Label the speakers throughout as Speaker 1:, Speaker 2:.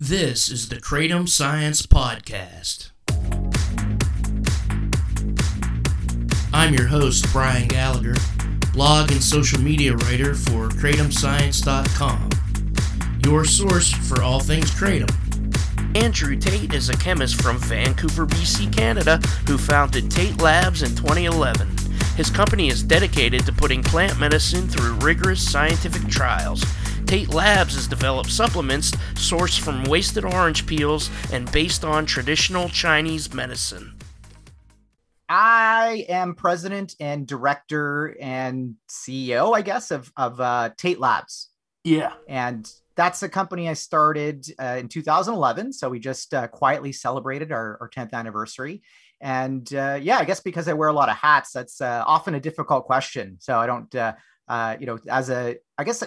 Speaker 1: This is the Kratom Science Podcast. I'm your host, Brian Gallagher, blog and social media writer for KratomScience.com, your source for all things Kratom. Andrew Tate is a chemist from Vancouver, BC, Canada, who founded Tate Labs in 2011. His company is dedicated to putting plant medicine through rigorous scientific trials. Tate Labs has developed supplements sourced from wasted orange peels and based on traditional Chinese medicine.
Speaker 2: I am president and director and CEO, I guess, of, of uh, Tate Labs.
Speaker 1: Yeah.
Speaker 2: And that's a company I started uh, in 2011. So we just uh, quietly celebrated our, our 10th anniversary. And uh, yeah, I guess because I wear a lot of hats, that's uh, often a difficult question. So I don't, uh, uh, you know, as a, I guess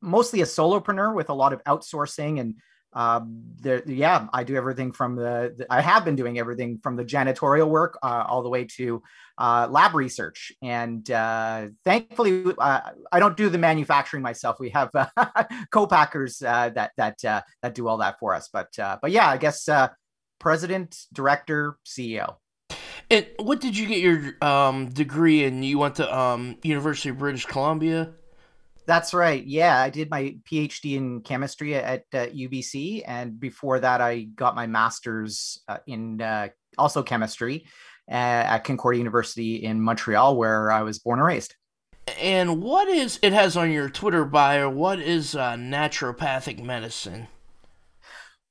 Speaker 2: mostly a solopreneur with a lot of outsourcing and um, there, yeah, I do everything from the, the, I have been doing everything from the janitorial work uh, all the way to uh, lab research. And uh, thankfully, uh, I don't do the manufacturing myself. We have uh, co-packers uh, that that that do all that for us. But but yeah, I guess president, director, CEO.
Speaker 1: And what did you get your um, degree in? You went to um, University of British Columbia.
Speaker 2: That's right. Yeah, I did my PhD in chemistry at uh, UBC, and before that, I got my master's uh, in uh, also chemistry uh, at Concordia University in Montreal, where I was born and raised.
Speaker 1: And what is it has on your Twitter bio? What is uh, naturopathic medicine?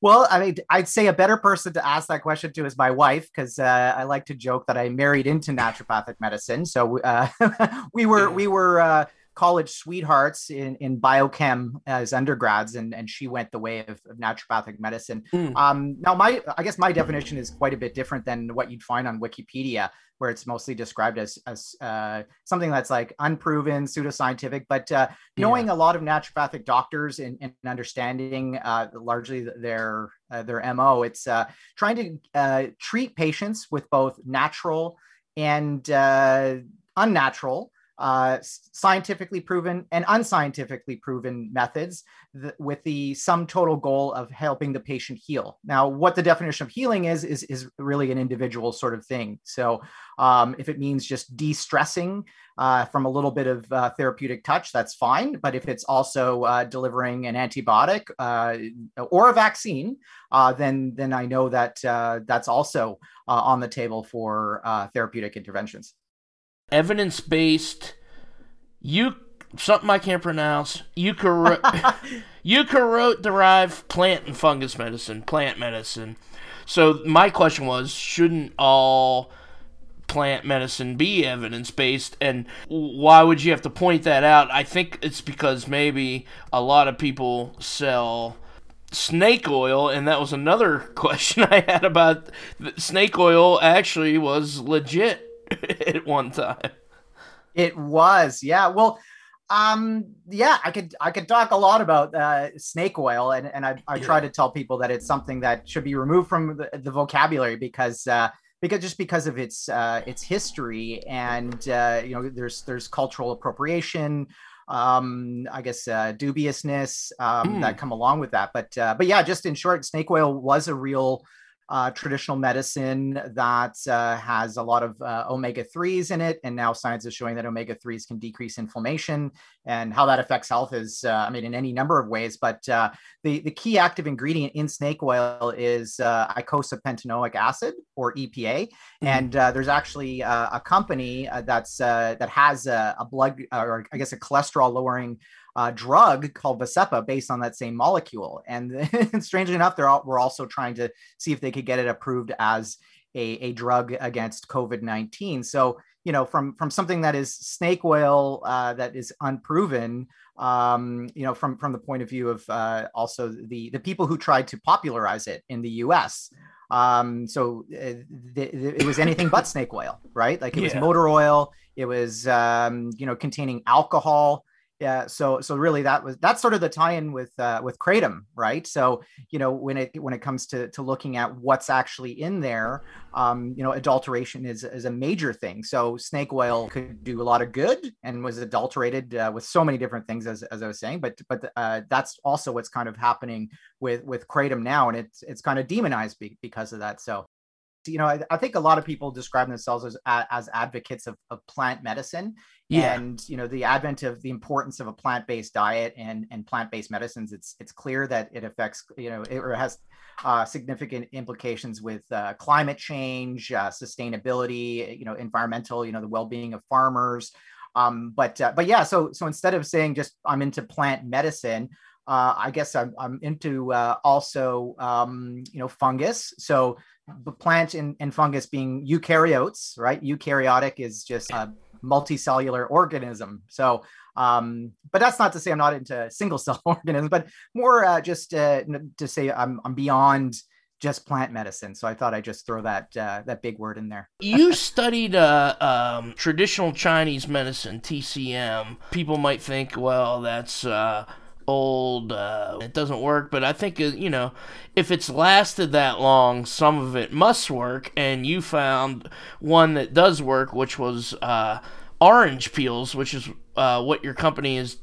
Speaker 2: Well, I mean, I'd say a better person to ask that question to is my wife, because uh, I like to joke that I married into naturopathic medicine. So uh, we were we were uh, college sweethearts in, in biochem as undergrads, and, and she went the way of, of naturopathic medicine. Mm. Um, now, my I guess my definition is quite a bit different than what you'd find on Wikipedia, where it's mostly described as as uh, something that's like unproven, pseudoscientific. But uh, knowing yeah. a lot of naturopathic doctors and, and understanding uh, largely their uh, their mo, it's uh, trying to uh, treat patients with both natural and unnatural uh, scientifically proven and unscientifically proven methods th- with the sum total goal of helping the patient heal. Now, what the definition of healing is, is, is really an individual sort of thing. So, um, if it means just de stressing uh, from a little bit of uh, therapeutic touch, that's fine. But if it's also uh, delivering an antibiotic uh, or a vaccine, uh, then, then I know that that's also on the table for therapeutic interventions
Speaker 1: evidence based. You something I can't pronounce. Eucharo- eukaryote derived plant and fungus medicine, plant medicine. So my question was, shouldn't all plant medicine be evidence based and why would you have to point that out? I think it's because maybe a lot of people sell snake oil and that was another question I had about snake oil actually was legit at one time.
Speaker 2: It was, yeah. Well, um, yeah, I could I could talk a lot about uh, snake oil, and and I, I try to tell people that it's something that should be removed from the, the vocabulary because uh, because just because of its uh, its history and uh, you know there's there's cultural appropriation um i guess uh dubiousness um mm. that come along with that but uh but yeah just in short snake oil was a real uh, traditional medicine that uh, has a lot of uh, omega 3s in it. And now science is showing that omega 3s can decrease inflammation. And how that affects health is, uh, I mean, in any number of ways. But uh, the, the key active ingredient in snake oil is uh, icosapentaenoic acid or EPA. Mm-hmm. And there's actually a company that's that has a, a blood, or I guess a cholesterol lowering uh, drug called Vascepa based on that same molecule. And, strangely enough, they're all, we're also trying to see if they could get it approved as a, a drug against COVID 19. So, you know, from, from something that is snake oil uh, that is unproven, um, you know, from, from the point of view of uh, also the, the people who tried to popularize it in the US. Um, so uh, th- th- it was anything but snake oil, right? Like it was motor oil, it was, um, you know, containing alcohol yeah so so really that was that's sort of the tie-in with uh, with kratom right so you know when it when it comes to to looking at what's actually in there um you know adulteration is is a major thing so snake oil could do a lot of good and was adulterated uh, with so many different things as, as i was saying but but uh, that's also what's kind of happening with with kratom now and it's it's kind of demonized be, because of that so you know, I, I, think a lot of people describe themselves as as advocates of, of plant medicine. Yeah. And you know, the advent of the importance of a plant-based diet and and plant-based medicines, it's it's clear that it affects, you know, it has uh, significant implications with uh, climate change, uh, sustainability, you know, environmental, you know, the well-being of farmers. Um, but uh, but yeah, so so instead of saying just I'm into plant medicine, uh, I guess I'm, I'm into uh, also, um, you know, fungus. So the plant and, and fungus being eukaryotes, right? Eukaryotic is just multicellular organism. So, um, but that's not to say I'm not into single cell organisms, but more uh, just uh, to say I'm, I'm beyond just plant medicine. So I thought I'd just throw that uh, that big word in there.
Speaker 1: you studied uh, um, traditional Chinese medicine, TCM. People might think, well, that's uh, old. Uh, it doesn't work, but I think uh, you know, if it's lasted that long, some of it must work. And you found one that does work, which was uh, orange peels, which is uh, what your company is.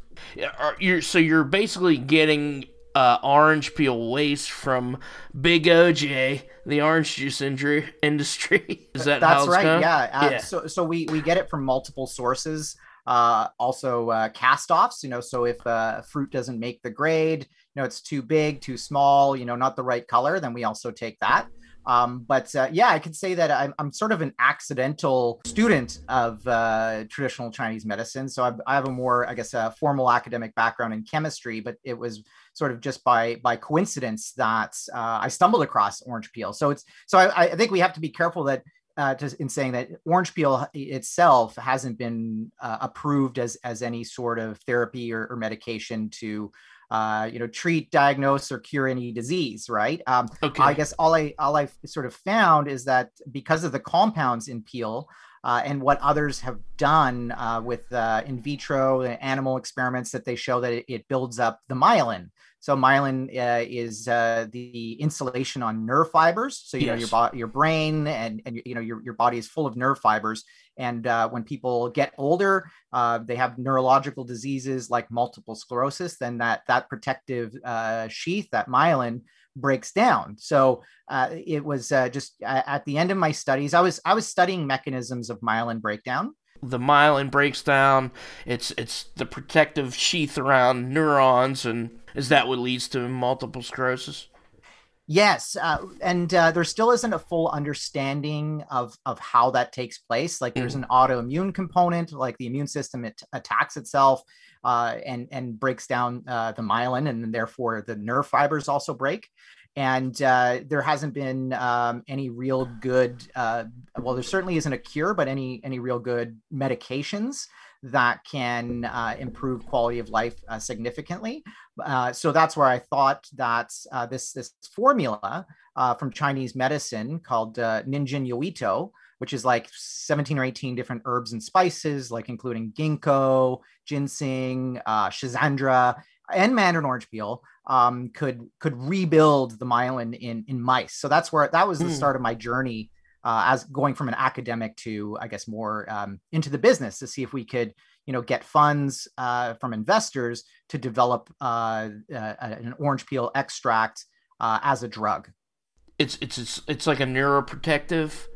Speaker 1: You're, so you're basically getting uh, orange peel waste from Big OJ, the orange juice industry. Is that
Speaker 2: that's right? Yeah. Uh, yeah. So so we we get it from multiple sources uh, also uh, cast offs you know so if uh, fruit doesn't make the grade you know it's too big too small you know not the right color then we also take that. Um, but uh, yeah i could say that I'm, I'm sort of an accidental student of uh, traditional chinese medicine. So I've, I have a more i guess a formal academic background in chemistry but it was sort of just by by coincidence that uh, i stumbled across orange peel. So it's so I, I think we have to be careful that uh, to, in saying that orange peel itself hasn't been uh, approved as as any sort of therapy or, or medication to uh, you know treat diagnose or cure any disease right um, okay. i guess all i all i sort of found is that because of the compounds in peel uh, and what others have done uh, with uh, in vitro animal experiments that they show that it, it builds up the myelin so myelin uh, is uh, the insulation on nerve fibers. So you yes. know your body, your brain, and and you know your your body is full of nerve fibers. And uh, when people get older, uh, they have neurological diseases like multiple sclerosis. Then that that protective uh, sheath, that myelin, breaks down. So uh, it was just at the end of my studies, I was I was studying mechanisms of myelin breakdown
Speaker 1: the myelin breaks down. It's it's the protective sheath around neurons and is that what leads to multiple sclerosis?
Speaker 2: Yes, uh, and uh, there still isn't a full understanding of of how that takes place. Like, there's mm. an autoimmune component, like the immune system it attacks itself uh, and and breaks down uh, the myelin, and therefore the nerve fibers also break. And uh, there hasn't been um, any real good. Uh, well, there certainly isn't a cure, but any any real good medications that can uh, improve quality of life uh, significantly. Uh, so that's where I thought that uh, this this formula from Chinese medicine called Ninjin Yoito, which is like 17 or 18 different herbs and spices, like including ginkgo, ginseng, uh, schizandra, and mandarin orange peel, um, could could rebuild the myelin in in mice. So that's where that was the mm. start of my journey uh, as going from an academic to I guess more um, into the business to see if we could you know get funds uh, from investors to develop uh, uh an orange peel extract uh, as a drug.
Speaker 1: It's it's it's it's like a neuroprotective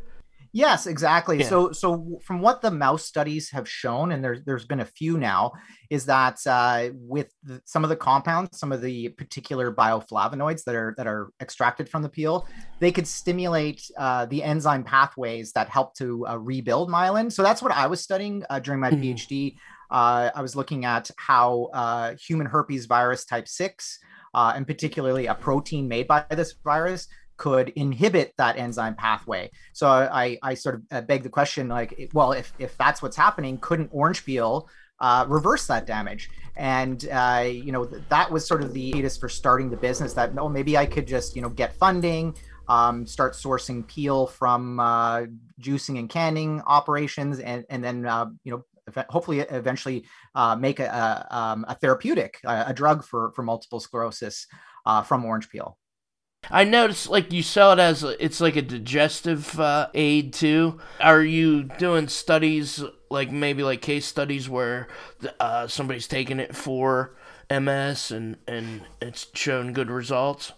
Speaker 2: Yes, exactly. Yeah. So, so from what the mouse studies have shown, and there's there's been a few now, is that uh, with the, some of the compounds, some of the particular bioflavonoids that are that are extracted from the peel, they could stimulate uh, the enzyme pathways that help to uh, rebuild myelin. So that's what I was studying uh, during my mm-hmm. PhD. Uh, I was looking at how uh, human herpes virus type six, and particularly a protein made by this virus could inhibit that enzyme pathway. So I, I sort of uh, beg the question, like, well, if, if that's what's happening, couldn't orange peel uh, reverse that damage? And, uh, you know, th- that was sort of the impetus for starting the business that, no, oh, maybe I could just, you know, get funding, um, start sourcing peel from uh, juicing and canning operations, and, and then, uh, you know, hopefully eventually uh, make a, a, um, a therapeutic, a, a, drug for for multiple sclerosis from orange peel.
Speaker 1: I noticed like you sell it as it's like a digestive uh, aid too. Are you doing studies like maybe like case studies where uh, somebody's taking it for MS and and it's shown good results?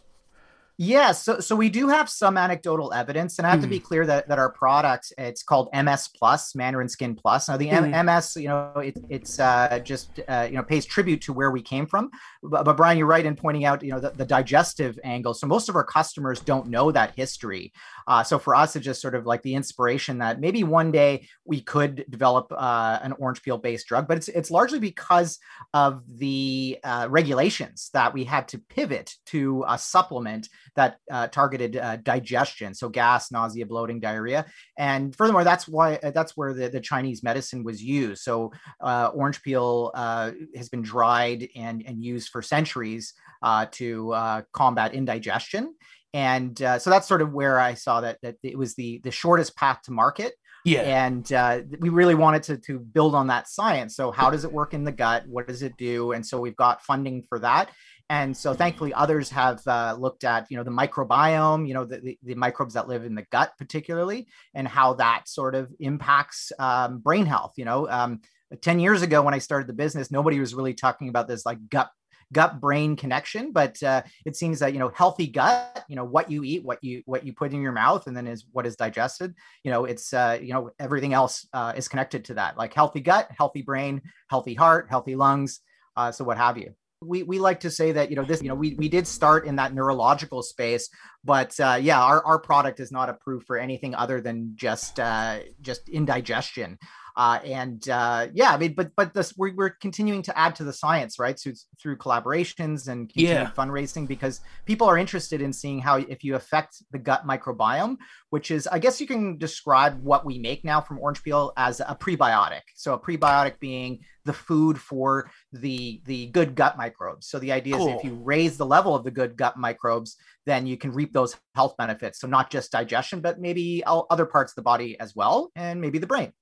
Speaker 2: Yeah, so so we do have some anecdotal evidence, and I have mm. to be hmm. clear that, that our product it's called MS Plus, Mandarin Skin Plus. Now the mm. M- MS, you know, it, it's uh, just uh, you know pays tribute to where we came from. But, but Brian, you're right in pointing out you know the, the, digestive angle. So most of our customers don't know that history. Uh, so for us, it's just sort of like the inspiration that maybe one day we could develop uh, an orange peel based drug, but it's it's largely because of the uh, regulations that we had to pivot to a supplement that uh, targeted uh, digestion, so gas, nausea, bloating, diarrhea, and furthermore, that's why uh, that's where the, the Chinese medicine was used. So uh, orange peel uh, has been dried and and used for centuries uh, to combat indigestion, and so that's sort of where I saw that that it was the the shortest path to market.
Speaker 1: Yeah.
Speaker 2: And uh, we really wanted to, to build on that science. So, how does it work in the gut? What does it do? And so, we've got funding for that and so thankfully others have uh, looked at you know the microbiome you know the, the, the, microbes that live in the gut particularly and how that sort of impacts um, brain health you know? Um, 10 years ago when i started the business nobody was really talking about this like gut gut brain connection but uh, it seems that you know healthy gut you know what you eat what you what you put in your mouth and then is what is digested you know it's uh, you know everything else uh, is connected to that like healthy gut healthy brain healthy heart healthy lungs uh, so what have you we, we like to say that you know this you know we, we did start in that neurological space but uh, yeah our, our product is not approved for anything other than just uh, just indigestion uh, and uh, yeah, I mean, but but this we're, we're continuing to add to the science, right? So through collaborations and yeah. fundraising, because people are interested in seeing how if you affect the gut microbiome, which is I guess you can describe what we make now from orange peel as a prebiotic. So a prebiotic being the food for the the good gut microbes. So the idea cool. is if you raise the level of the good gut microbes, then you can reap those health benefits. So not just digestion, but maybe other parts of the body as well, and maybe the brain.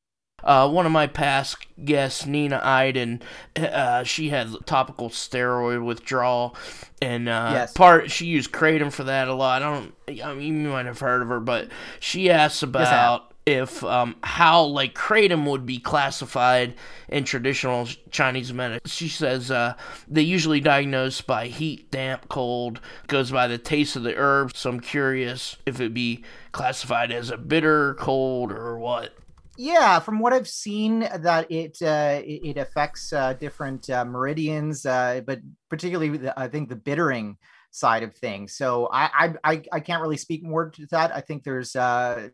Speaker 1: Uh, one of my past guests, Nina Iden, uh, she had topical steroid withdrawal, and uh, yes. part she used kratom for that a lot. I don't, I mean, you might have heard of her, but she asked about yes, if um, how like kratom would be classified in traditional Chinese medicine. She says uh, they usually diagnose by heat, damp, cold. Goes by the taste of the herb. So I'm curious if it be classified as a bitter, cold, or what.
Speaker 2: Yeah, from what I've seen, that it uh, it, affects uh, different uh, meridians, uh, but particularly the, I think the bittering side of things. So I, I I can't really speak more to that. I think there's uh,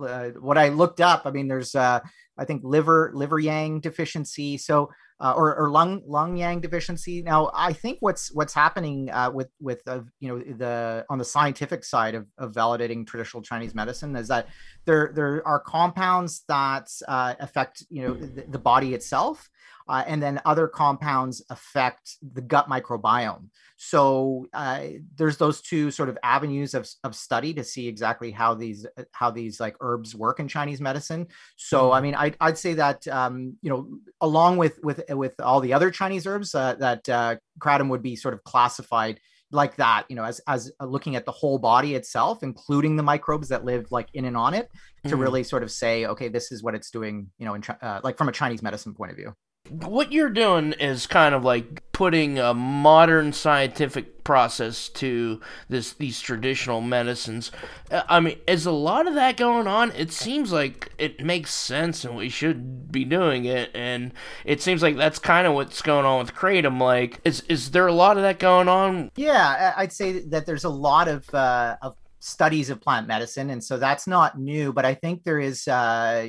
Speaker 2: uh, what I looked up. I mean, there's I think liver liver yang deficiency. So uh, or, or lung lung yang deficiency. Now, I think what's what's happening uh, with with uh, you know the on the scientific side of, of validating traditional Chinese medicine is that there there are compounds that uh, affect you know the, the body itself, uh, and then other compounds affect the gut microbiome. So uh, there's those two sort of avenues of, of study to see exactly how these how these like herbs work in Chinese medicine. So I mm-hmm. mean, I'd, I'd say that um, you know along with with with all the other Chinese herbs uh, that uh, kratom would be sort of classified like that you know as as uh, looking at the whole body itself including the microbes that live like in and on it to mm-hmm. really sort of say okay this is what it's doing you know in uh, like from a chinese medicine point of view
Speaker 1: what you're doing is kind of like putting a modern scientific process to this these traditional medicines. Uh, I mean, is a lot of that going on? It seems like it makes sense and we should be doing it and it seems like that's kind of what's going on with Kratom like is is there a lot of that going on?
Speaker 2: Yeah, I'd say that there's a lot of uh, of studies of plant medicine and so that's not new but i think there is uh,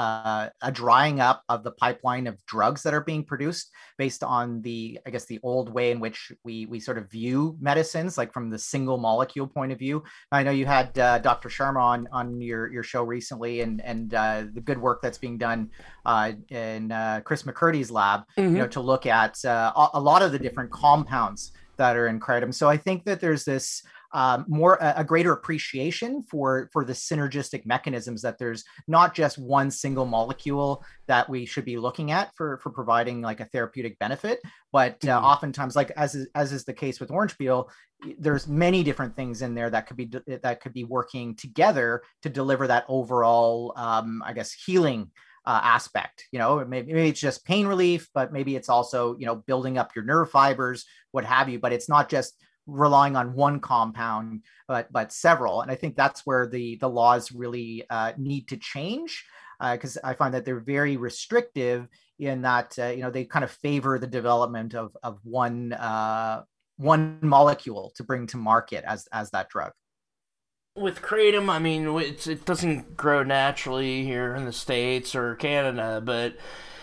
Speaker 2: uh, a drying up of the pipeline of drugs that are being produced based on the i guess the old way in which we we sort of view medicines like from the single molecule point of view i know you had uh, dr sharma on on your your show recently and and uh, the good work that's being done uh, in uh, chris mccurdy's lab mm-hmm. you know to look at a lot of the different compounds that are in kratom so i think that there's this um, more a, a, greater appreciation for for the synergistic mechanisms that there's not just one single molecule that we should be looking at for for providing like a therapeutic benefit but uh, mm-hmm. oftentimes like as is, as is the case with orange peel there's many different things in there that could be that could be working together to deliver that overall um, i guess healing uh, aspect. You know, maybe, maybe it's just pain relief, but maybe it's also you know building up your nerve fibers, what have you. But it's not just relying on one compound, but but several. And I think that's where the the laws really uh, need to change because uh, I find that they're very restrictive in that uh, you know they kind of favor the development of of one uh, one molecule to bring to market as as that drug
Speaker 1: with kratom, I mean, it doesn't grow naturally here in the states or Canada, but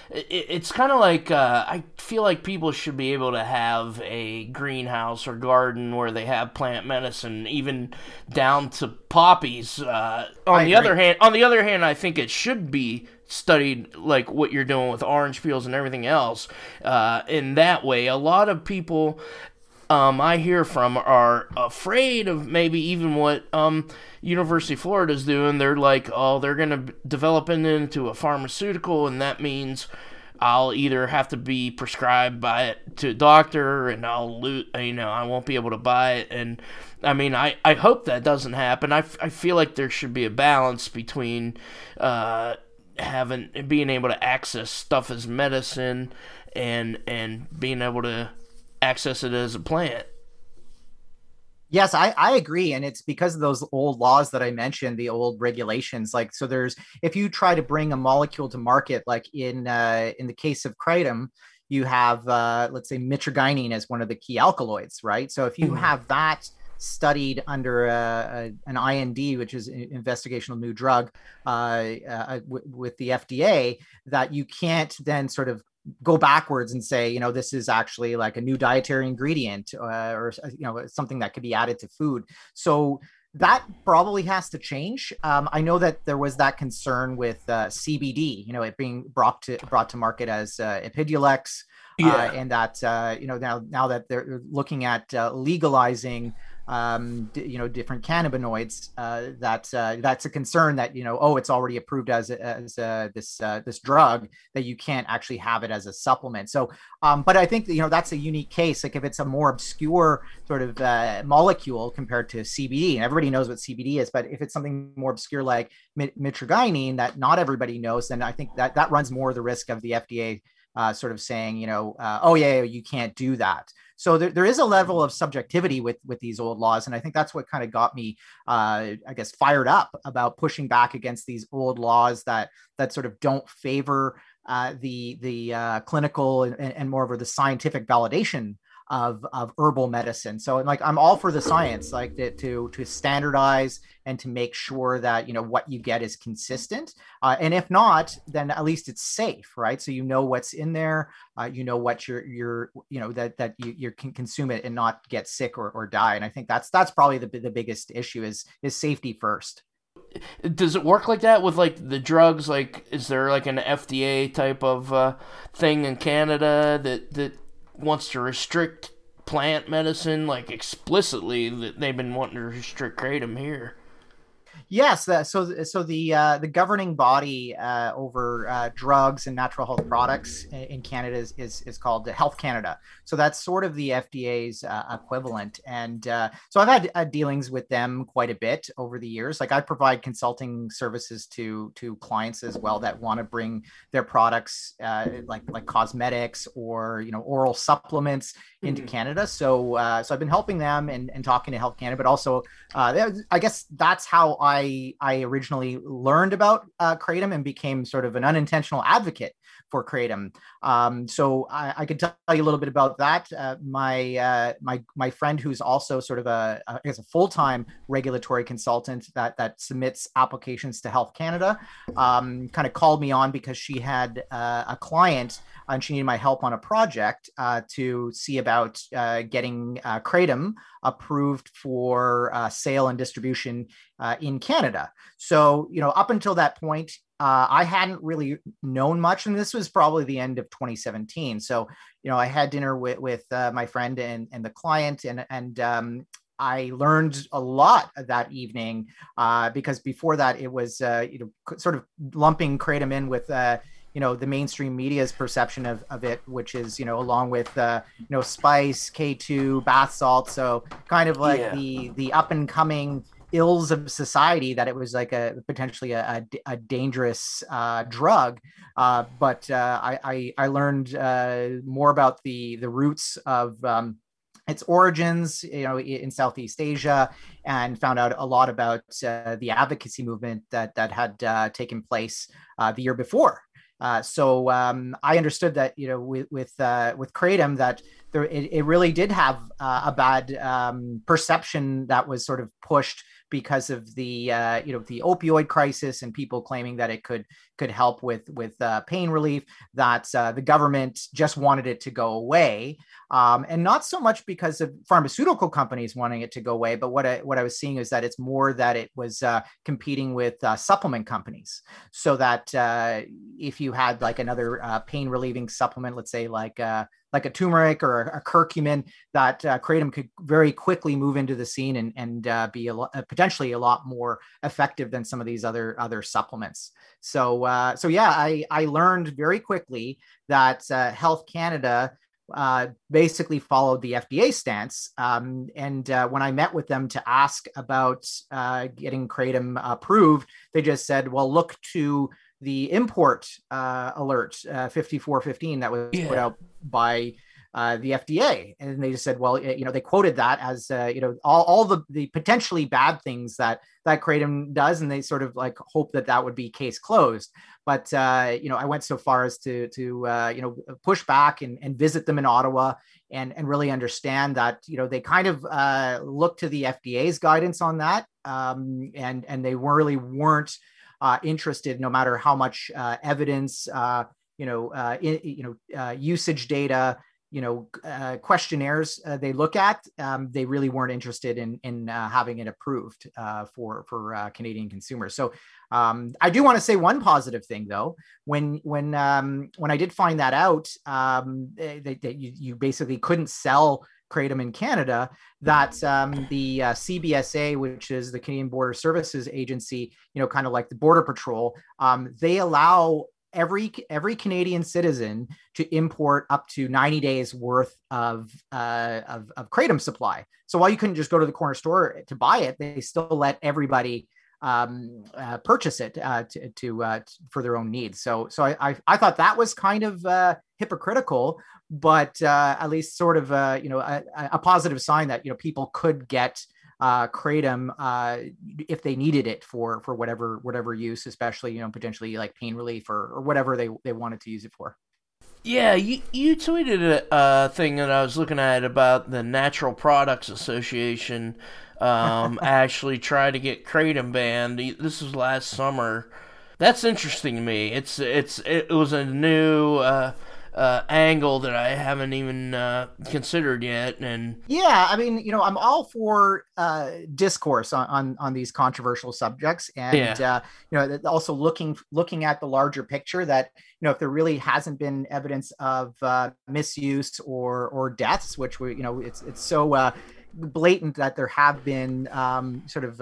Speaker 1: it, it's kind of like uh, I feel like people should be able to have a greenhouse or garden where they have plant medicine, even down to poppies. Uh, on I the agree. other hand, on the other hand, I think it should be studied like what you're doing with orange peels and everything else uh, in that way. A lot of people um, I hear from are afraid of maybe even what um, University of Florida is doing. They're like, oh, they're going to develop it into a pharmaceutical, and that means I'll either have to be prescribed by it to a doctor, and I'll lose, you know, I won't be able to buy it. And I mean, I, I hope that doesn't happen. I, I feel like there should be a balance between uh, having being able to access stuff as medicine and and being able to access it as a plant.
Speaker 2: Yes, I, I agree. And it's because of those old laws that I mentioned, the old regulations. Like, so there's, if you try to bring a molecule to market, like in, uh, in the case of kratom, you have, uh, let's say mitragynine as one of the key alkaloids, right? So if you mm-hmm. have that studied under a, a, an IND, which is investigational new drug uh, uh, w- with the FDA, that you can't then sort of go backwards and say, you know, this is actually like a new dietary ingredient uh, or, you know, something that could be added to food. So that probably has to change. Um, I know that there was that concern with uh, CBD, you know, it being brought to brought to market as uh, Epidiolex, uh, yeah. and that uh, you know now now that they're looking at uh, legalizing um, d- you know, different cannabinoids. Uh, that uh, that's a concern that you know, oh, it's already approved as as uh, this this drug that you can't actually have it as a supplement. So, um, but I think you know that's a unique case. Like if it's a more obscure sort of uh, molecule compared to CBD, and everybody knows what CBD is, but if it's something more obscure like mitragynine that not everybody knows, then I think that that runs more the risk of the FDA uh, sort of saying, you know, uh, oh yeah, you can't do that. So there, there is a level of subjectivity with with these old laws, and I think that's what kind of got me, uh, I guess, fired up about pushing back against these old laws that that sort of don't favor uh, the the uh, clinical and, and more of the scientific validation of of herbal medicine. So like I'm all for the science, like to to, to standardize and to make sure that you know what you get is consistent. Uh, and if not, then at least it's safe, right? So you know what's in there, uh, you know what you're you're you know that that you, you can consume it and not get sick or, or die. And I think that's that's probably the the biggest issue is is safety first
Speaker 1: does it work like that with like the drugs like is there like an fda type of uh, thing in canada that that wants to restrict plant medicine like explicitly that they've been wanting to restrict kratom here.
Speaker 2: Yes, so so the uh, the governing body uh, over uh, drugs and natural health products in Canada is, is, is called Health Canada. So that's sort of the FDA's uh, equivalent. And uh, so I've had uh, dealings with them quite a bit over the years. Like I provide consulting services to to clients as well that want to bring their products like like cosmetics or you know oral supplements into mm-hmm. Canada. So so I've been helping them and, and talking to Health Canada, but also I guess that's how I I I originally learned about uh, kratom and became sort of an unintentional advocate for kratom. Um, so I, I, could tell you a little bit about that. Uh, my uh, my my friend, who's also sort of a I guess a full time regulatory consultant that that submits applications to Health Canada, um, kind of called me on because she had uh, a client and she needed my help on a project uh, to see about uh, getting uh, kratom approved for uh, sale and distribution uh, in Canada. So, you know, up until that point, uh, I hadn't really known much, and this was probably the end of 2017. So, you know, I had dinner with with my friend and and the client, and and um, I learned a lot that evening uh, because before that it was uh, you know sort of lumping kratom in with uh, you know the mainstream media's perception of, of it, which is you know along with uh, you know spice, K two, bath salt, so kind of like yeah. the the up and coming ills of society that it was like a potentially a, a, a dangerous uh, drug. Uh, but uh, I, I, I learned uh, more about the the roots of um, its origins, you know, in Southeast Asia, and found out a lot about uh, the advocacy movement that that had uh, taken place the year before. So um, I understood that you know with with with kratom that there it, it really did have a bad um, perception that was sort of pushed because of the uh, you know the opioid crisis and people claiming that it could could help with with uh, pain relief. That uh, the government just wanted it to go away, um, and not so much because of pharmaceutical companies wanting it to go away, but what I what I was seeing is that it's more that it was uh, competing with uh, supplement companies, so that uh, if you had like another pain relieving supplement, let's say like like a turmeric or a, curcumin that uh, kratom could very quickly move into the scene and, and uh, be a uh, potentially a lot more effective than some of these other other supplements. So uh, so yeah, I I learned very quickly that uh, Health Canada uh, basically followed the FDA stance. Um, and uh, when I met with them to ask about uh, getting Kratom approved, they just said, well, look to the import uh, alert uh, 5415 that was yeah. put out by uh, the FDA, and they just said, well, you know, they quoted that as uh, you know all, all the the potentially bad things that that kratom does, and they sort of like hope that that would be case closed. But uh, you know, I went so far as to to uh, you know push back and, and visit them in Ottawa and and really understand that you know they kind of uh, look to the FDA's guidance on that, um, and and they really weren't uh, interested, no matter how much evidence, you know, in, you know, usage data, you know, uh, questionnaires they look at. Um, they really weren't interested in in having it approved for for Canadian consumers. So um, I do want to say one positive thing though. When when um, when I did find that out, um, that, that you, you basically couldn't sell kratom in Canada, that um, the uh, CBSA, which is the Canadian Border Services Agency, you know, kind of like the Border Patrol, um, they allow every every Canadian citizen to import up to 90 days worth of, uh, of of kratom supply. So while you couldn't just go to the corner store to buy it, they still let everybody um, uh, purchase it uh, to, to uh, for their own needs. So so I, I, I thought that was kind of uh, hypocritical, but uh, at least sort of uh, you know a, a, positive sign that you know people could get uh, kratom uh, if they needed it for for whatever whatever use, especially you know potentially like pain relief or, or whatever they they wanted to use it for.
Speaker 1: Yeah, you, you tweeted a, a thing that I was looking at about the Natural Products Association um, actually tried to get kratom banned. This was last summer. That's interesting to me. It's it's it was a new uh, uh, angle that I haven't even uh, considered yet. And
Speaker 2: yeah, I mean, you know, I'm all for uh, discourse on, on, on these controversial subjects, and yeah. Uh, you know, also looking looking at the larger picture. That you know, if there really hasn't been evidence of uh, misuse or or deaths, which we you know, it's it's so uh, blatant that there have been um, sort of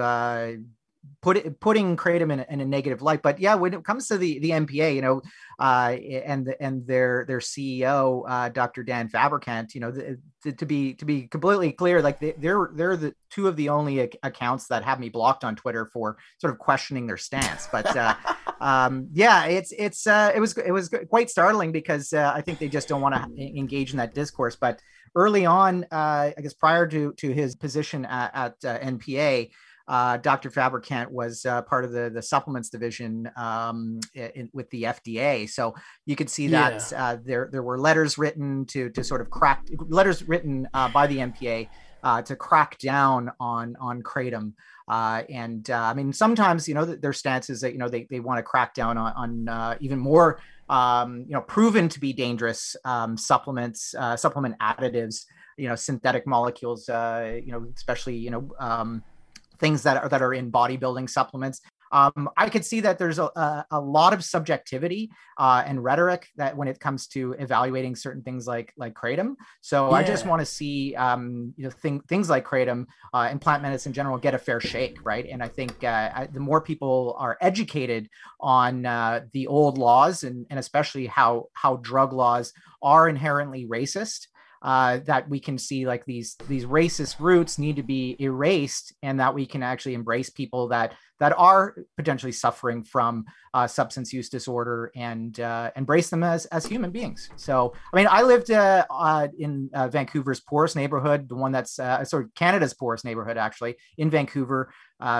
Speaker 2: put it, putting kratom in, in, a negative light. But yeah, when it comes to the the NPA, you know, uh, and and their their CEO, uh, Dr. Dan Fabricant, you know, the, the, to be to be completely clear, like they, are they're the two of the only accounts that have me blocked on Twitter for sort of questioning their stance. But uh, um, yeah, it's it's uh, it was it was quite startling because uh, I think they just don't want to engage in that discourse. But early on, uh, I guess prior to to his position at, at NPA uh, Dr. Fabricant was uh, part of the, the supplements division um, in, with the FDA. So you could see that yeah. uh, there there were letters written to to sort of crack letters written uh, by the NPA uh, to crack down on on kratom. Uh, and I mean, sometimes you know their stance is that you know they, they want to crack down on, on even more um, you know proven to be dangerous um, supplements, supplement additives, you know synthetic molecules, you know especially you know um, things that are that are in bodybuilding supplements. Um, I could see that there's a, a, lot of subjectivity uh, and rhetoric that when it comes to evaluating certain things like like kratom. So yeah. I just want to see um, you know thing, things like kratom uh, and plant medicine in general get a fair shake, right? And I think uh, I, the more people are educated on uh, the old laws and and especially how how drug laws are inherently racist uh, that we can see like these these racist roots need to be erased and that we can actually embrace people that that are potentially suffering from uh, substance use disorder and uh, embrace them as as human beings so i mean i lived uh, uh, in uh, vancouver's poorest neighborhood the one that's sort of canada's poorest neighborhood actually in vancouver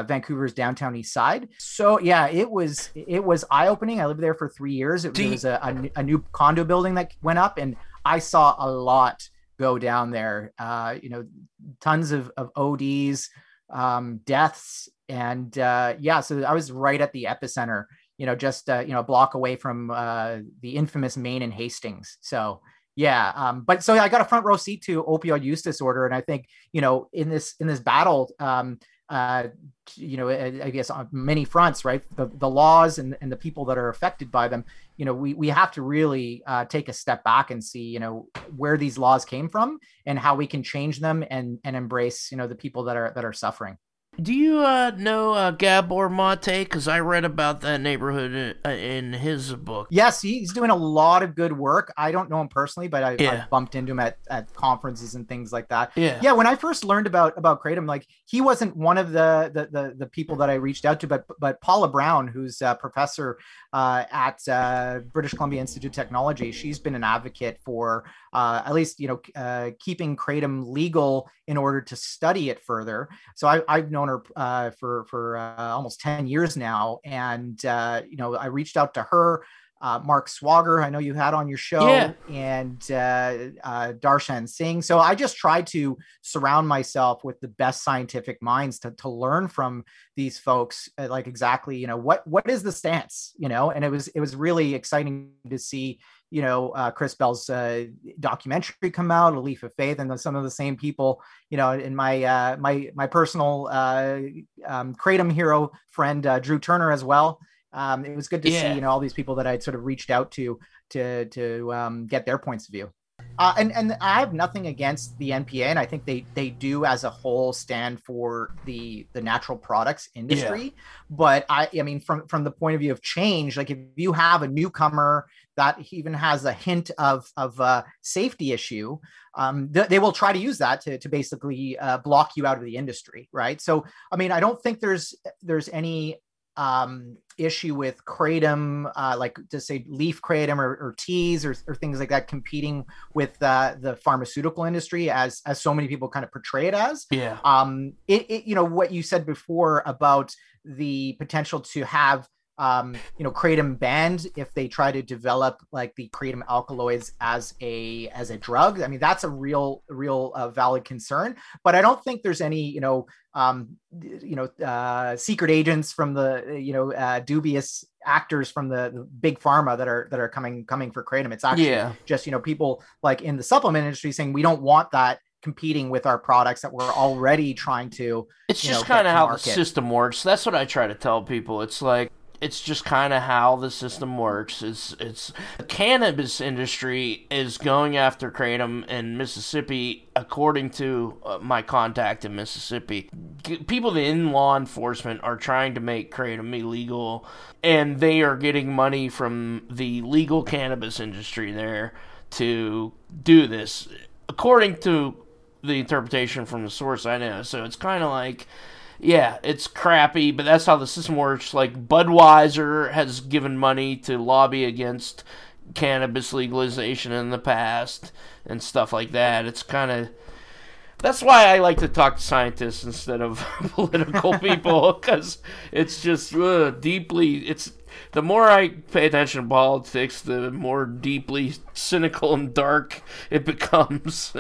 Speaker 2: Vancouver's downtown east side. So yeah, it was it was eye opening. I lived there for three years. It, was a, a, a new condo building that went up, and I saw a lot go down there. Uh, you know, tons of, of ODs, um, deaths, and uh, yeah. So I was right at the epicenter. You know, just uh, you know, a block away from uh, the infamous Main and Hastings. So yeah, um, but so I got a front row seat to opioid use disorder, and I think you know in this in this battle. Um, uh, you know, I guess on many fronts, right? The, the laws and, and the people that are affected by them, you know, we, we have to really uh, take a step back and see, you know, where these laws came from and how we can change them and, and embrace, you know, the people that are, that are suffering.
Speaker 1: Do you uh, know uh, Gabor Mate? Because I read about that neighborhood in, uh, in, his book.
Speaker 2: Yes, he's doing a lot of good work. I don't know him personally, but I, yeah. I bumped into him at, at conferences and things like that.
Speaker 1: Yeah,
Speaker 2: yeah. When I first learned about about kratom, like he wasn't one of the the the, the people that I reached out to, but but Paula Brown, who's a professor uh, at uh, British Columbia Institute of Technology, she's been an advocate for uh, at least you know uh, keeping kratom legal in order to study it further. So I, have known her uh, for for uh, almost ten years now, and uh, you know I reached out to her. Uh, Marc Swogger, I know you had on your show,
Speaker 1: yeah.
Speaker 2: and Darshan Singh. So I just try to surround myself with the best scientific minds to, to learn from these folks, like exactly, you know, what what is the stance, you know, and it was it was really exciting to see you know uh, Chris Bell's uh, documentary come out, A Leaf of Faith, and some of the same people, you know, in my uh, my my personal uh, um, kratom hero friend uh, Drew Turner as well. Um, it was good to yeah. see you know all these people that I'd sort of reached out to to to um, get their points of view. Uh, and and I have nothing against the NPA, and I think they they do as a whole stand for the the natural products industry. Yeah. But I I mean from from the point of view of change, like if you have a newcomer that even has a hint of of a safety issue, um, th- they will try to use that to to basically uh, block you out of the industry, right? So I mean I don't think there's there's any um, issue with kratom, uh, like to say leaf kratom or, or teas or, or, things like that, competing with uh, the pharmaceutical industry as as so many people kind of portray it as.
Speaker 1: Yeah.
Speaker 2: Um. It, it you know what you said before about the potential to have um, you know, kratom banned if they try to develop like the kratom alkaloids as a as a drug. I mean, that's a real real uh, valid concern. But I don't think there's any you know um, you know uh, secret agents from the you know uh, dubious actors from the, the, big pharma that are that are coming coming for kratom. It's actually yeah. just you know people like in the supplement industry saying we don't want that competing with our products that we're already trying to.
Speaker 1: It's just kind of how market. the system works. That's what I try to tell people. It's like it's just kind of how the system works. It's it's the cannabis industry is going after kratom in Mississippi, according to uh, my contact in Mississippi. People in law enforcement are trying to make kratom illegal, and they are getting money from the legal cannabis industry there to do this, according to the interpretation from the source I know. So it's kind of like yeah, it's crappy, but that's how the system works. Like Budweiser has given money to lobby against cannabis legalization in the past and stuff like that. It's kind of that's why I like to talk to scientists instead of political people because it's just uh, deeply it's the more I pay attention to politics, the more deeply cynical and dark it becomes.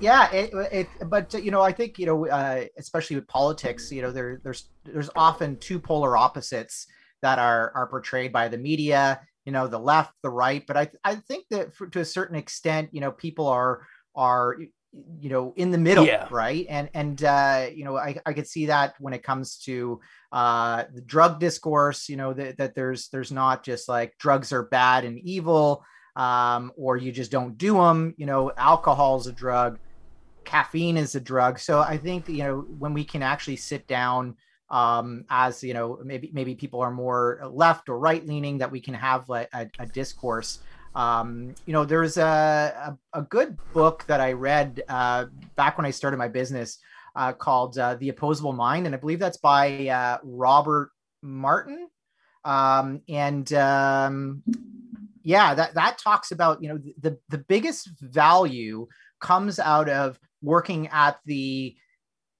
Speaker 2: yeah, it, it, but you know, I think you know, uh, especially with politics, you know, there there's there's often two polar opposites that are are portrayed by the media. You know, the left, the right. But I I think that for, to a certain extent, you know, people are are you know in the middle
Speaker 1: Yeah.
Speaker 2: right and and uh you know i i could see that when it comes to uh the drug discourse you know that, that there's there's not just like drugs are bad and evil um or you just don't do them you know alcohol is a drug caffeine is a drug so i think you know when we can actually sit down um as you know maybe maybe people are more left or right leaning that we can have like a, a discourse um, you know, there's a, a, a good book that I read uh, back when I started my business uh, called uh, The Opposable Mind, and I believe that's by uh, Robert Martin. Um, and um, yeah, that that talks about you know the the biggest value comes out of working at the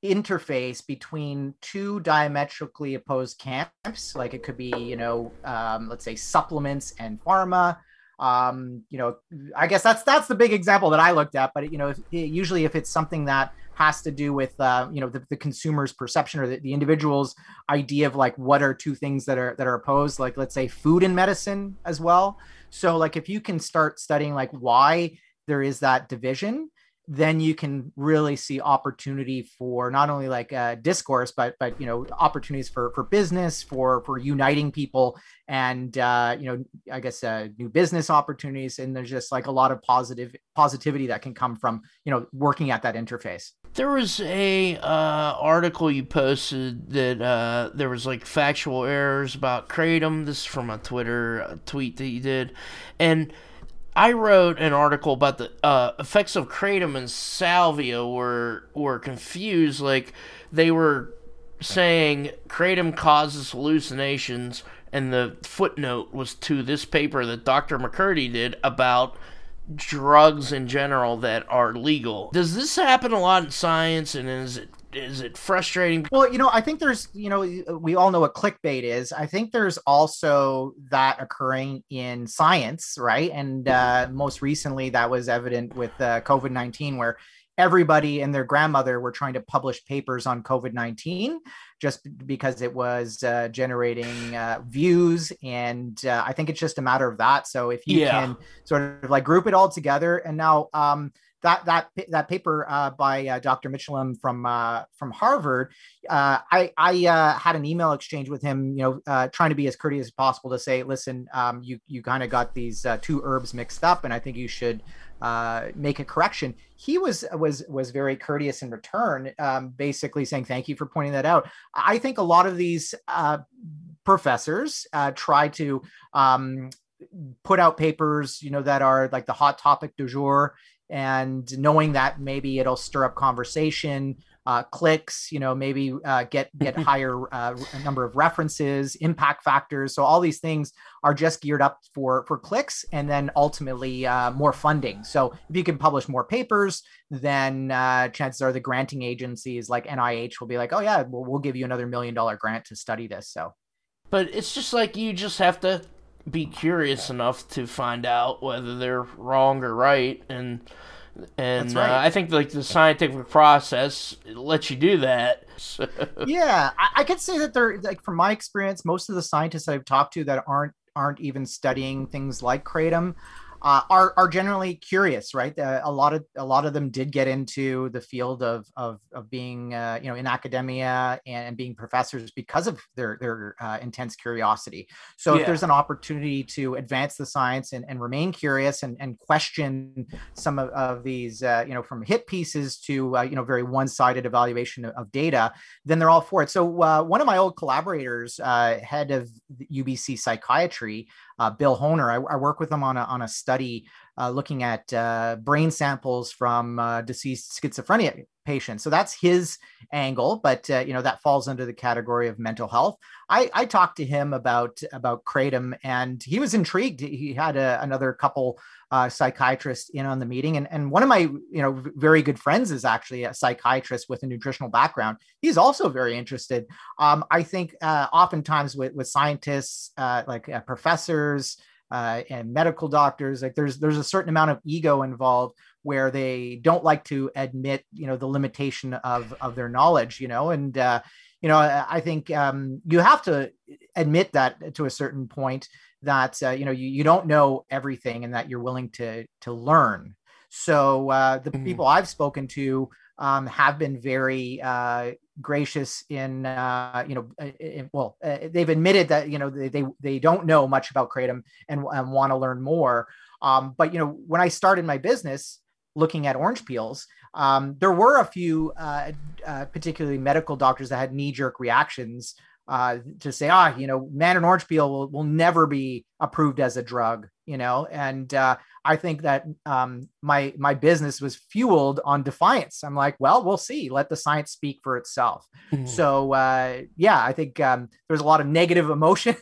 Speaker 2: interface between two diametrically opposed camps like it could be you know um, let's say supplements and pharma um you know i guess that's that's the big example that i looked at but you know if, usually if it's something that has to do with uh, you know the, the consumer's perception or the, the individual's idea of like what are two things that are that are opposed like let's say food and medicine as well. So like if you can start studying like why there is that division then you can really see opportunity for not only like uh, discourse but but you know opportunities for for business for for uniting people and uh, you know i guess uh, new business opportunities. And there's just like a lot of positive positivity that can come from you know working at that interface.
Speaker 1: There was a uh, article you posted that uh, there was like factual errors about kratom. This is from a Twitter uh, tweet that you did, and I wrote an article about the uh, effects of kratom and salvia were were confused. Like they were saying kratom causes hallucinations, and the footnote was to this paper that Dr. McCurdy did about drugs in general that are legal. Does this happen a lot in science, and is it is it frustrating?
Speaker 2: Well, you know, I think there's, you know, we all know what clickbait is. I think there's also that occurring in science, right? And uh, most recently, that was evident with uh, COVID 19, where everybody and their grandmother were trying to publish papers on COVID 19 just because it was uh, generating uh, views. And uh, I think it's just a matter of that. So if you
Speaker 1: Yeah.
Speaker 2: can sort of like group it all together, and now, um, that that that paper uh, by uh, Dr. Mitchellham from uh, from Harvard, uh, I I uh, had an email exchange with him, you know, uh, trying to be as courteous as possible to say, listen, um, you you kind of got these two herbs mixed up, and I think you should make a correction. He was was was very courteous in return, um, basically saying thank you for pointing that out. I think a lot of these professors try to um, put out papers, you know, that are like the hot topic du jour, and knowing that maybe it'll stir up conversation, uh, clicks, you know, maybe uh, get get higher uh, number of references, impact factors. So all these things are just geared up for for clicks, and then ultimately uh, more funding. So if you can publish more papers, then uh, chances are the granting agencies like NIH will be like, oh yeah, we'll, we'll give you another million dollar grant to study this. So
Speaker 1: But it's just like you just have to be curious enough to find out whether they're wrong or right, and and
Speaker 2: right.
Speaker 1: uh, I think like the scientific process lets you do that. So,
Speaker 2: yeah I, I could say that they're like from my experience most of the scientists i've talked to that aren't aren't even studying things like kratom uh, are are generally curious right uh, a lot of a lot of them did get into the field of of, of being uh, you know in academia and, and being professors because of their their uh, intense curiosity so
Speaker 1: Yeah.
Speaker 2: if there's an opportunity to advance the science and, and remain curious and, and question some of, of these uh, you know from hit pieces to uh, you know very one-sided evaluation of, data then they're all for it. So uh, one of my old collaborators, uh, head of UBC psychiatry, Uh, Bill Honer, I, I work with him on a, on a study uh, looking at uh, brain samples from uh, deceased schizophrenia patients. So that's his angle, but uh, you know that falls under the category of mental health. I, I talked to him about about kratom, and he was intrigued. He had a, another couple uh, psychiatrists in on the meeting, and and one of my you know very good friends is actually a psychiatrist with a nutritional background. He's also very interested. Um, I think uh, oftentimes with with scientists like professors uh, and medical doctors, like there's there's a certain amount of ego involved where they don't like to admit you know the limitation of of their knowledge you know and uh, you know i, think um, you have to admit that to a certain point that uh, you know you, you don't know everything and that you're willing to to learn So uh, the
Speaker 1: Mhm.
Speaker 2: people I've spoken to um, have been very uh, gracious in, uh, you know, uh, in, well, uh, they've admitted that you know they they, they don't know much about kratom and, and want to learn more. Um, but you know, when I started my business looking at orange peels, um, there were a few, uh, uh, particularly medical doctors, that had knee jerk reactions uh, to say, ah, you know, man mandarin orange peel will, will never be approved as a drug, you know, and uh, I think that um, my my business was fueled on defiance. I'm like, well, we'll see. Let the science speak for itself.
Speaker 1: Mhm.
Speaker 2: So uh, yeah, I think um, there's a lot of negative emotion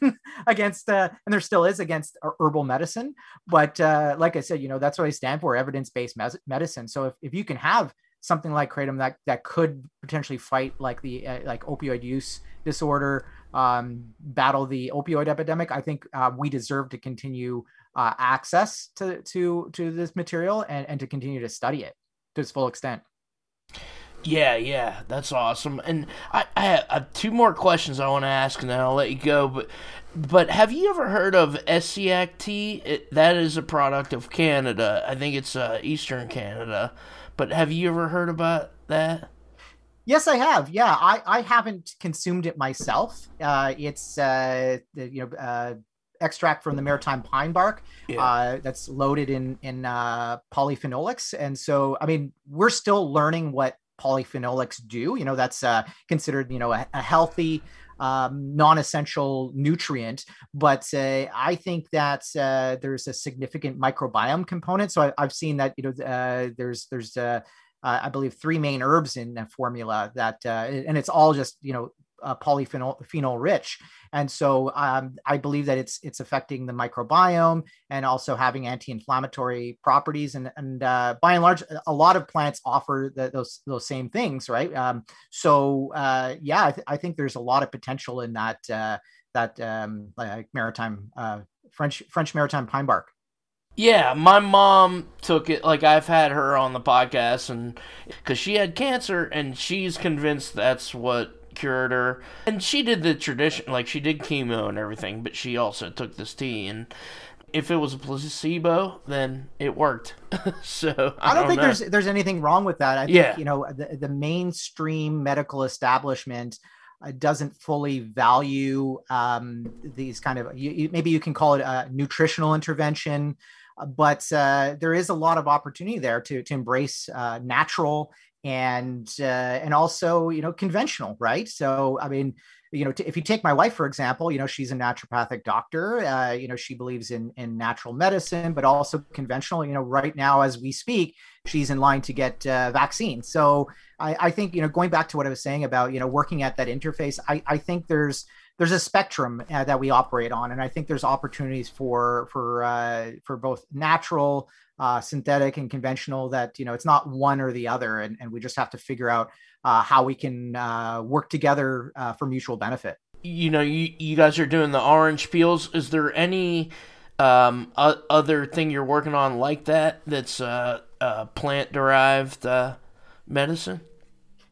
Speaker 2: against, uh, and there still is against herbal medicine. But uh, like I said, you know, that's what I stand for: evidence-based mes- medicine. So if, if you can have something like kratom that that could potentially fight like the uh, like opioid use disorder, um, battle the opioid epidemic, I think uh, we deserve to continue uh, access to to to this material and and to continue to study it to its full extent.
Speaker 1: Yeah, yeah, that's awesome. And I, I have, two more questions I want to ask, and then I'll let you go. But, but have you ever heard of Essiac tea? It, that is a product of Canada. I think it's uh, Eastern Canada. But have you ever heard about that?
Speaker 2: Yes, I have. Yeah, I, I haven't consumed it myself. Uh, it's uh, you know uh, extract from the maritime pine bark
Speaker 1: Yeah.
Speaker 2: uh, that's loaded in in uh, polyphenolics, and so I mean we're still learning what polyphenolics do. You know that's uh, considered you know a, a healthy um, non-essential nutrient, but uh, I think that uh, there's a significant microbiome component. So I, I've seen that you know uh, there's there's uh, uh, I believe three main herbs in the formula that, uh, and it's all just you know uh, polyphenol rich, and so um, I believe that it's it's affecting the microbiome and also having anti-inflammatory properties, and and uh, by and large, a lot of plants offer the, those those same things, right? Um, so uh, yeah, I, th- I think there's a lot of potential in that uh, that um, like maritime uh, French French maritime pine bark.
Speaker 1: Yeah, my mom took it. Like I've had her on the podcast, and because she had cancer, and she's convinced that's what cured her. And she did the tradition, like she did chemo and everything, but she also took this tea. And if it was a placebo, then it worked. so I,
Speaker 2: I don't, think
Speaker 1: know.
Speaker 2: there's there's anything wrong with that. I think
Speaker 1: Yeah.
Speaker 2: you know the, the mainstream medical establishment uh, doesn't fully value um, these kind of you, you, maybe you can call it a nutritional intervention, uh, but uh, there is a lot of opportunity there to to embrace uh, natural and uh, and also you know conventional, right? So I mean you know, t- if you take my wife for example, you know, she's a naturopathic doctor. Uh, you know, she believes in in natural medicine, but also conventional. You know, right now as we speak, she's in line to get uh. So I, I think you know, going back to what I was saying about you know working at that interface, I, I think there's there's a spectrum uh, that we operate on, and I think there's opportunities for for uh, for both natural, uh, synthetic, and conventional. That you know, it's not one or the other, and, and we just have to figure out uh, how we can uh, work together uh, for mutual benefit.
Speaker 1: you know, you you guys are doing the orange peels. Is there any um other thing you're working on like that? That's uh, uh plant derived uh, medicine.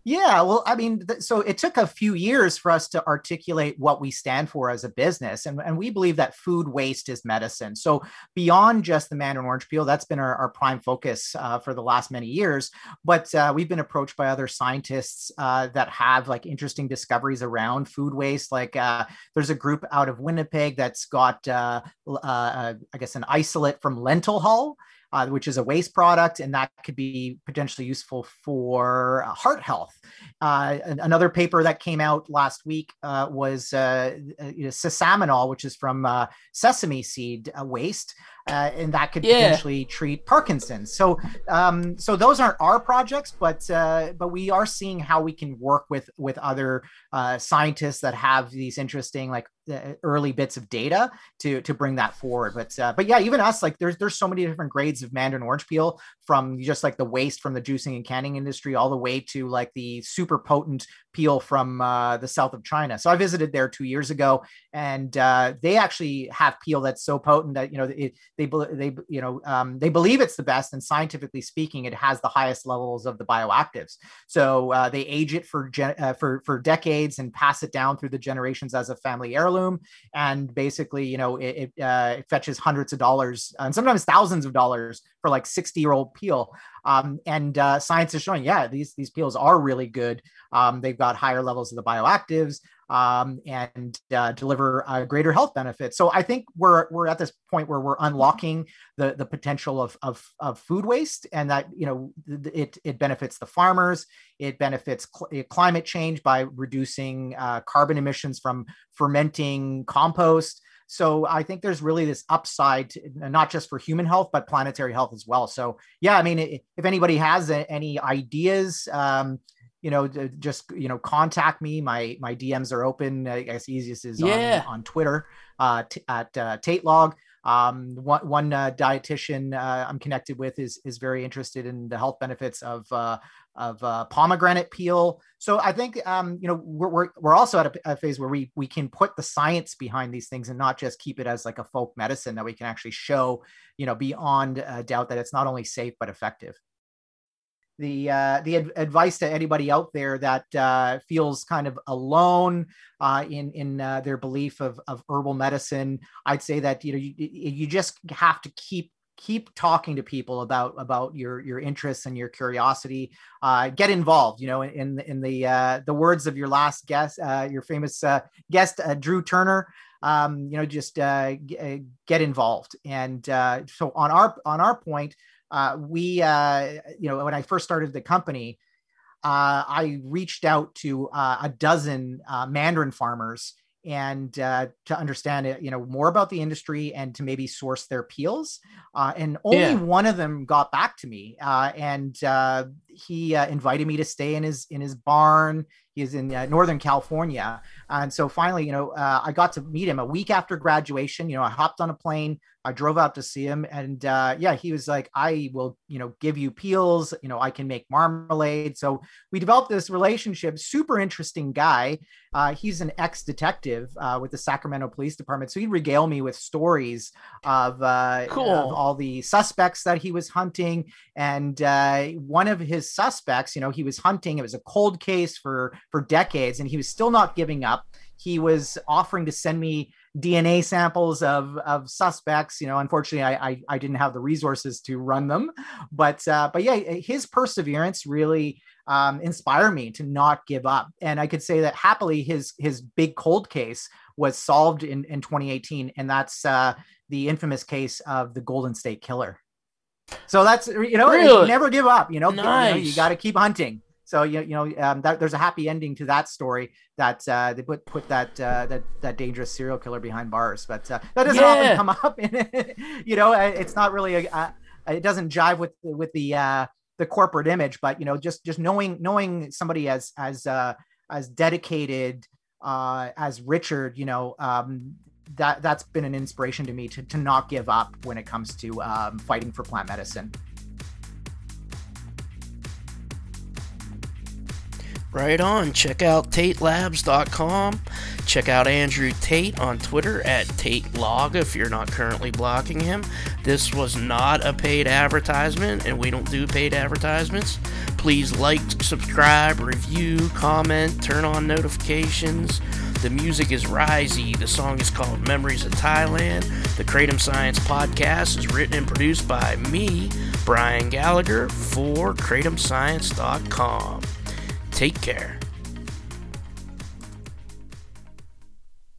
Speaker 2: Yeah, well, I mean, th- so it took a few years for us to articulate what we stand for as a business. And, and we believe that food waste is medicine. So, beyond just the mandarin orange peel, that's been our, our prime focus uh, for the last many years. But uh, we've been approached by other scientists uh, that have like interesting discoveries around food waste. Like, uh, there's a group out of Winnipeg that's got, uh, uh, I guess, an isolate from lentil hull uh, which is a waste product, and that could be potentially useful for uh, heart health. Uh, another paper that came out last week uh, was uh, uh, you know, sesaminol, which is from uh, sesame seed waste. Uh, and that could
Speaker 1: Yeah.
Speaker 2: potentially treat Parkinson's. So, um, so those aren't our projects, but uh, but we are seeing how we can work with with other uh, scientists that have these interesting like uh, early bits of data to to bring that forward. But uh, but yeah, even us like there's there's so many different grades of mandarin orange peel from just like the waste from the juicing and canning industry all the way to like the super potent peel from uh, the south of China. So I visited there two years ago, and uh, they actually have peel that's so potent that you know it, they they you know um, they believe it's the best, and scientifically speaking, it has the highest levels of the bioactives. So uh, they age it for gen- uh, for for decades and pass it down through the generations as a family heirloom. And basically, you know, it it, uh, it fetches hundreds of dollars and sometimes thousands of dollars for like sixty year old peel. Um, and uh, science is showing, yeah, these these peels are really good. Um, they've got higher levels of the bioactives um, and uh, deliver greater health benefits. So I think we're we're at this point where we're unlocking the the potential of of, of food waste, and that you know it it benefits the farmers, it benefits cl- climate change by reducing uh, carbon emissions from fermenting compost. So I think there's really this upside, to, not just for human health, but planetary health as well. So yeah, I mean, if anybody has any ideas, um, you know, just you know, contact me. My my DMs are open. I guess easiest is yeah. on, on Twitter uh, t- at uh, Tate Log. Um, one one uh, dietitian uh, I'm connected with is is very interested in the health benefits of uh, of uh, pomegranate peel. So I think um, you know we're, we're, we're also at a, a, phase where we we can put the science behind these things and not just keep it as like a folk medicine that we can actually show you know beyond doubt that it's not only safe but effective. The uh, the ad- advice to anybody out there that uh, feels kind of alone uh, in in uh, their belief of of herbal medicine, I'd say that you know you, you just have to keep keep talking to people about about your your interests and your curiosity. Uh, get involved you know in in the uh, the words of your last guest your famous guest drew turner um, you know just get involved. And so on our on our point we you know when i first started the company i reached out to a dozen mandarin farmers and uh, to understand it, you know, more about the industry and to maybe source their peels. Uh, and only yeah. one of them got back to me, uh, and uh, he uh, invited me to stay in his in his barn. He's in uh, Northern California, and so finally, you know, I got to meet him a week after graduation. You know, I hopped on a plane, I drove out to see him, and uh, yeah, he was like, "I will, you know, give you peels. You know, I can make marmalade." So we developed this relationship. Super interesting guy. Uh, he's an ex detective uh, with the Sacramento Police Department, so he'd regale me with stories of, cool. Of all the suspects that he was hunting, and one of his his suspects. You know, he was hunting. It was a cold case for for decades, and he was still not giving up. He was offering to send me DNA samples of of suspects. You know, unfortunately, I I, I didn't have the resources to run them, but uh, but yeah, his perseverance really um, inspired me to not give up. And I could say that happily, his his big cold case was solved in in 2018, and that's uh, the infamous case of the Golden State Killer. So that's you know, really? never give up. You know, nice. you, know, you got to keep hunting. So you, you know, um, that, there's a happy ending to that story that uh, they put put that uh, that that dangerous serial killer behind bars, but uh, that doesn't yeah. often come up. In, you know, it's not really a, a, it doesn't jive with with the uh, the corporate image, but you know, just just knowing knowing somebody as as uh, as dedicated uh, as Richard, you know, um, that that's been an inspiration to me to, to not give up when it comes to um, fighting for plant medicine.
Speaker 1: Right on. Check out TateLabs.com. Check out Andrew Tate on Twitter at TateLog if you're not currently blocking him. This was not a paid advertisement, and we don't do paid advertisements. Please like, subscribe, review, comment, turn on notifications. The music is Risey. The song is called Memories of Thailand. The Kratom Science podcast is written and produced by me, Brian Gallagher, for KratomScience.com. Take care.